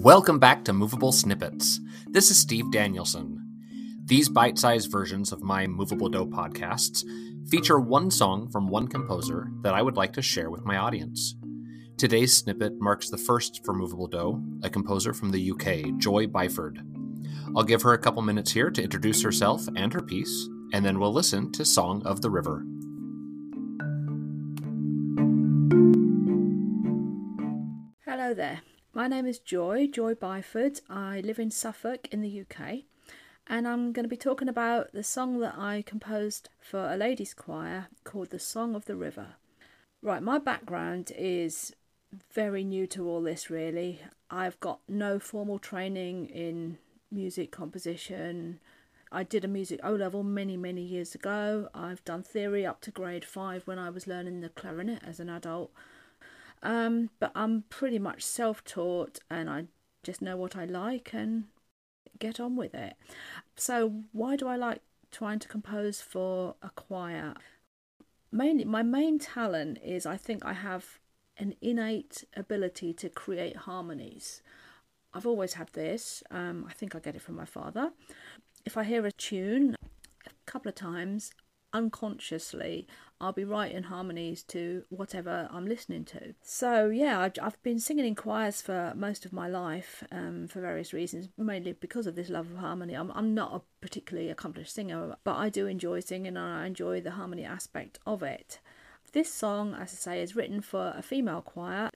Welcome back to Movable Snippets. This is Steve Danielson. These bite sized versions of my Movable Do podcasts feature one song from one composer that I would like to share with my audience. Today's snippet marks the first for Movable Do, a composer from the UK, Joy Byford. I'll give her a couple minutes here to introduce herself and her piece, and then we'll listen to Song of the River. Hello there. My name is Joy, Joy Byford. I live in Suffolk in the UK, and I'm going to be talking about the song that I composed for a ladies' choir called The Song of the River. Right, my background is very new to all this, really. I've got no formal training in music composition. I did a music O level many, many years ago. I've done theory up to grade five when I was learning the clarinet as an adult. Um, but I'm pretty much self taught and I just know what I like and get on with it. So, why do I like trying to compose for a choir? Mainly, my main talent is I think I have an innate ability to create harmonies. I've always had this. Um, I think I get it from my father. If I hear a tune a couple of times, unconsciously, I'll be writing harmonies to whatever I'm listening to. So, yeah, I've been singing in choirs for most of my life um, for various reasons, mainly because of this love of harmony. I'm, I'm not a particularly accomplished singer, but I do enjoy singing and I enjoy the harmony aspect of it. This song, as I say, is written for a female choir.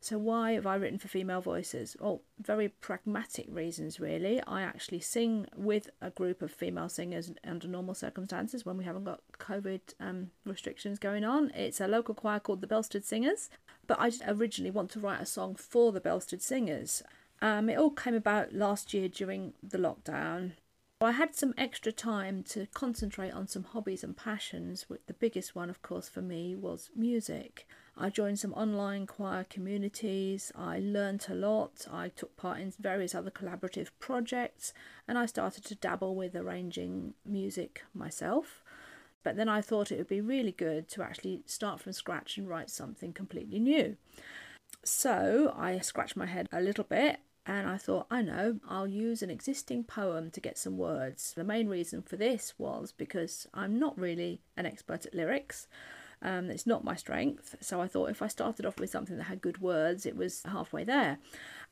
So, why have I written for female voices? Well, very pragmatic reasons, really. I actually sing with a group of female singers under normal circumstances when we haven't got COVID um, restrictions going on. It's a local choir called the Belstead Singers, but I originally want to write a song for the Belstead Singers. Um, it all came about last year during the lockdown. I had some extra time to concentrate on some hobbies and passions. The biggest one, of course, for me was music. I joined some online choir communities. I learnt a lot. I took part in various other collaborative projects and I started to dabble with arranging music myself. But then I thought it would be really good to actually start from scratch and write something completely new. So I scratched my head a little bit and I thought, I know, I'll use an existing poem to get some words. The main reason for this was because I'm not really an expert at lyrics. Um, it's not my strength. So I thought if I started off with something that had good words, it was halfway there.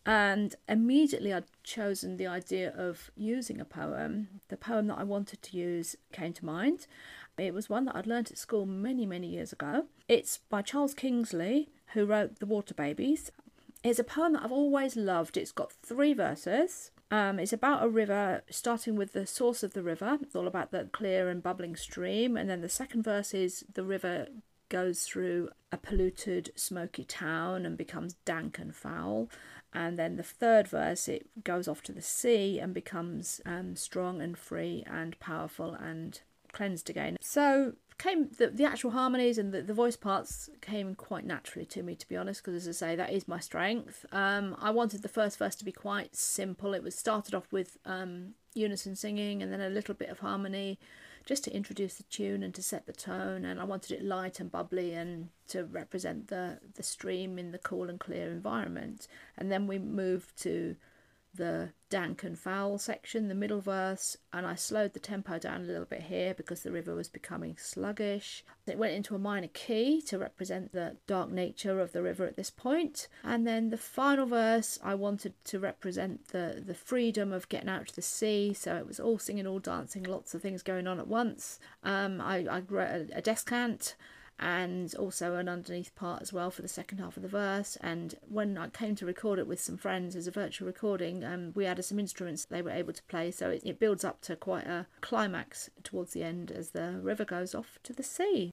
And immediately I'd chosen the idea of using a poem. The poem that I wanted to use came to mind. It was one that I'd learnt at school many, many years ago. It's by Charles Kingsley, who wrote The Water Babies. It's a poem that I've always loved. It's got three verses. Um, it's about a river, starting with the source of the river. It's all about the clear and bubbling stream. And then the second verse is the river goes through a polluted, smoky town and becomes dank and foul. And then the third verse, it goes off to the sea and becomes um, strong and free and powerful and cleansed again. So came the, the actual harmonies and the, the voice parts came quite naturally to me to be honest because as i say that is my strength. Um i wanted the first verse to be quite simple. It was started off with um unison singing and then a little bit of harmony just to introduce the tune and to set the tone and i wanted it light and bubbly and to represent the the stream in the cool and clear environment. And then we moved to the dank and foul section, the middle verse, and I slowed the tempo down a little bit here because the river was becoming sluggish. It went into a minor key to represent the dark nature of the river at this point. And then the final verse, I wanted to represent the, the freedom of getting out to the sea. So it was all singing, all dancing, lots of things going on at once. Um, I, I wrote a, a descant and also an underneath part as well for the second half of the verse. And when I came to record it with some friends as a virtual recording, um, we added some instruments they were able to play, so it, it builds up to quite a climax towards the end as the river goes off to the sea.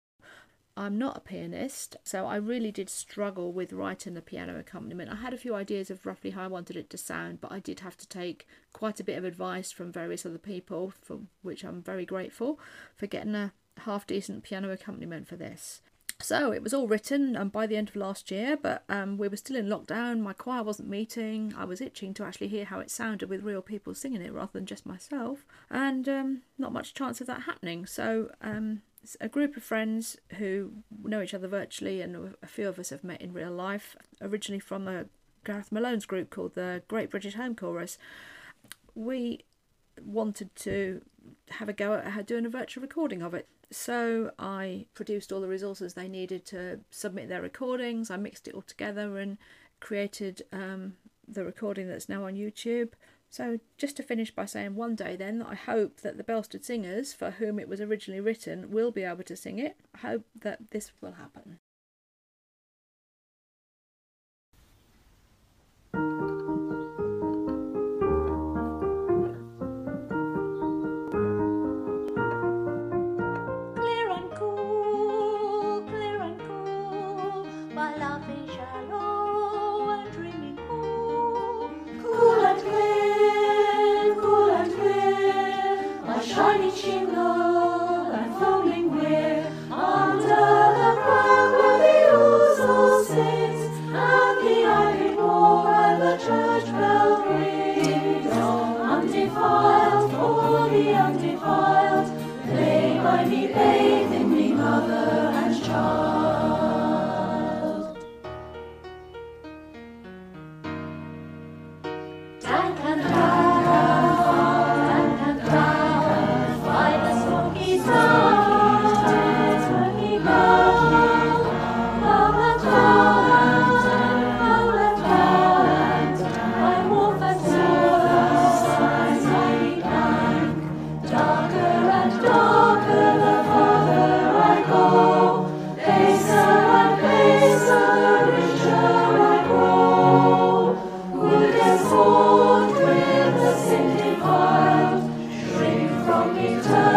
I'm not a pianist, so I really did struggle with writing the piano accompaniment. I had a few ideas of roughly how I wanted it to sound, but I did have to take quite a bit of advice from various other people, for which I'm very grateful for getting a half decent piano accompaniment for this. So it was all written um, by the end of last year, but um, we were still in lockdown. My choir wasn't meeting. I was itching to actually hear how it sounded with real people singing it rather than just myself, and um, not much chance of that happening. So um, a group of friends who know each other virtually, and a few of us have met in real life, originally from a Gareth Malone's group called the Great British Home Chorus. We wanted to have a go at doing a virtual recording of it. So I produced all the resources they needed to submit their recordings. I mixed it all together and created um, the recording that's now on YouTube. So, just to finish by saying one day then, I hope that the Belstead singers, for whom it was originally written, will be able to sing it. I hope that this will happen. lift.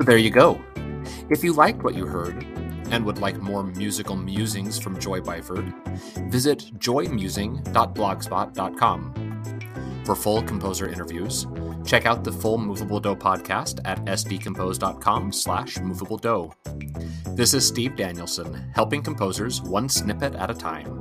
There you go. If you liked what you heard and would like more musical musings from Joy Byford, visit joymusing.blogspot.com. For full composer interviews, check out the full Movable Do podcast at sdcompose.com slash movabledo. This is Steve Danielson, helping composers one snippet at a time.